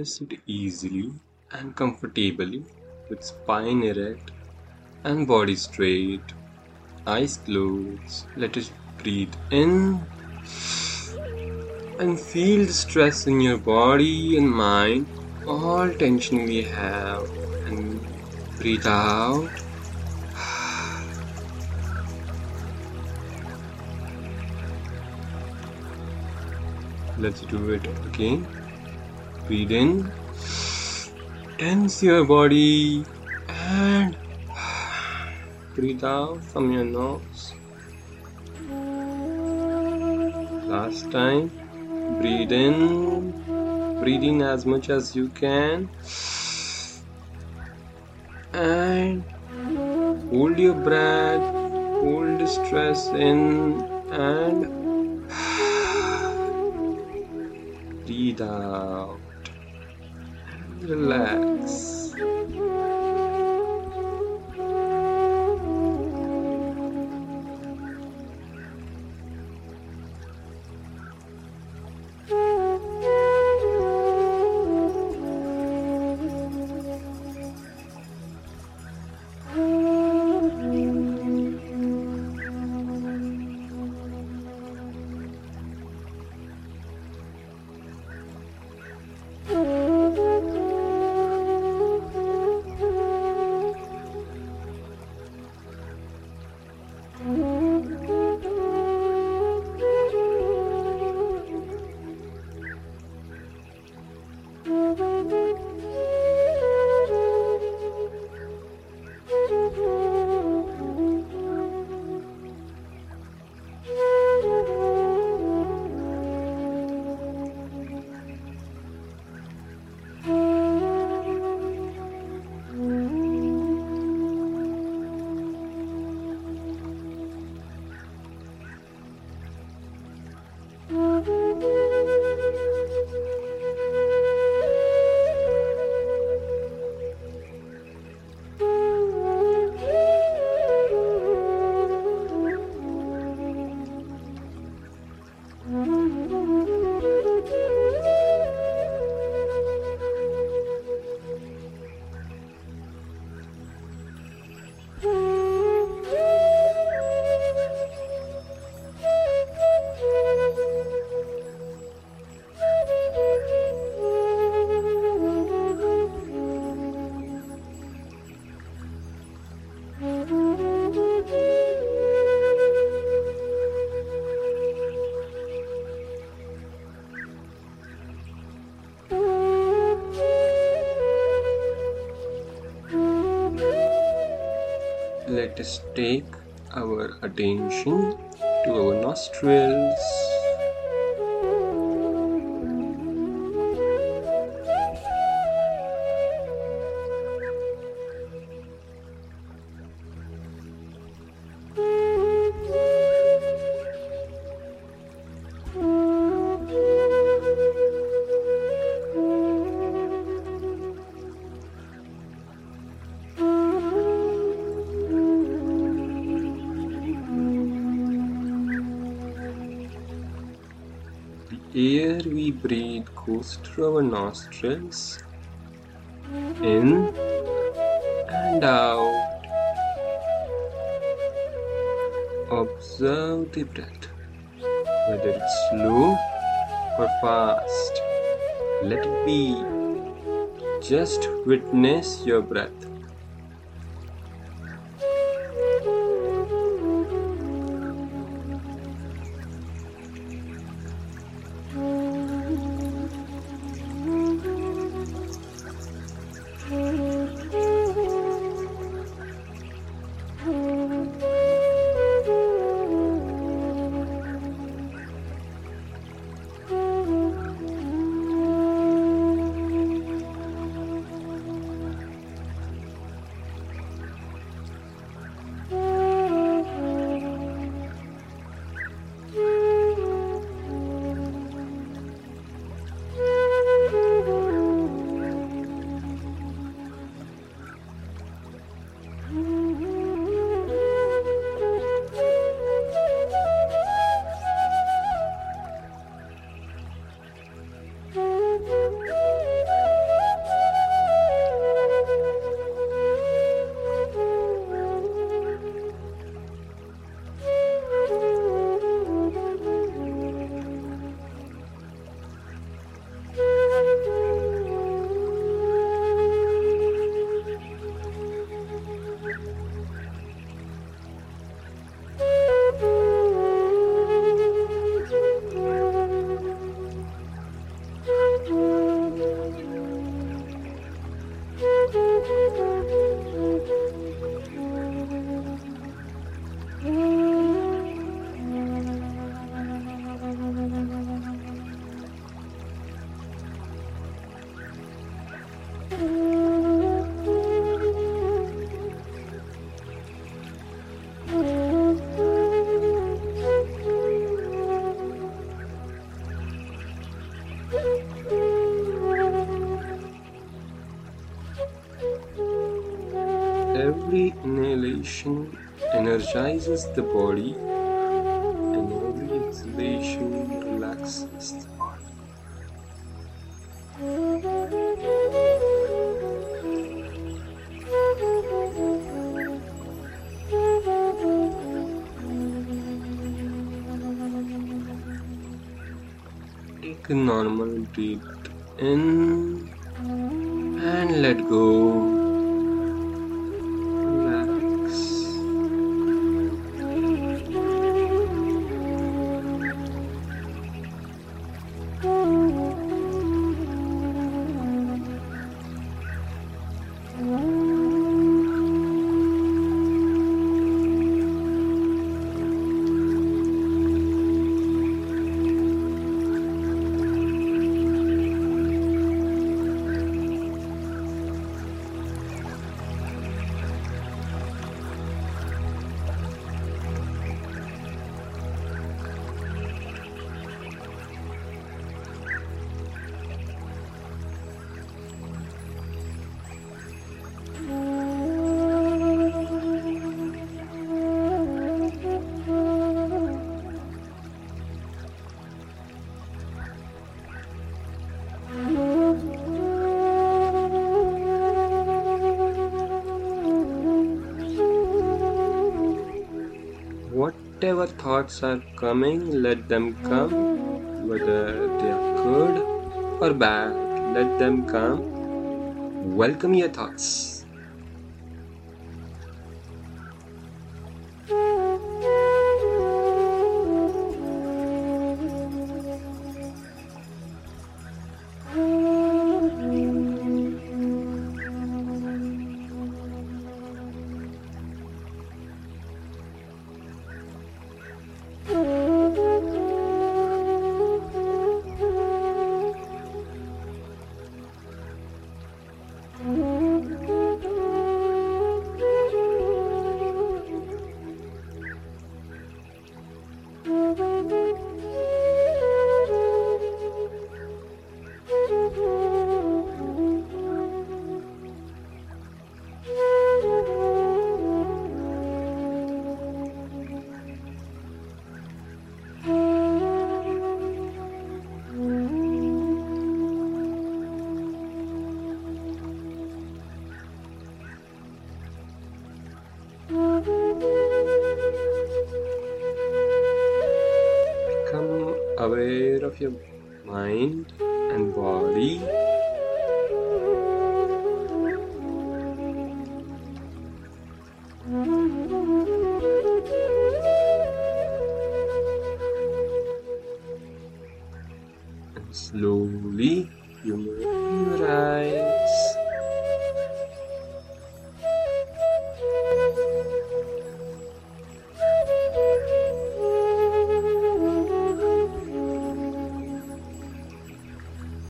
Sit easily and comfortably with spine erect and body straight, eyes closed. Let us breathe in and feel the stress in your body and mind, all tension we have, and breathe out. Let's do it again. Breathe in, tense your body, and breathe out from your nose. Last time, breathe in, breathe in as much as you can, and hold your breath, hold the stress in, and breathe out. Relax. Let us take our attention to our nostrils. Air we breathe goes through our nostrils, in and out. Observe the breath, whether it's slow or fast. Let it be. Just witness your breath. Every inhalation energizes the body, and every exhalation relaxes the body. Take a normal breath in and let go. Whatever thoughts are coming, let them come, whether they are good or bad, let them come. Welcome your thoughts. aware of your mind and body. And slowly you move your eyes.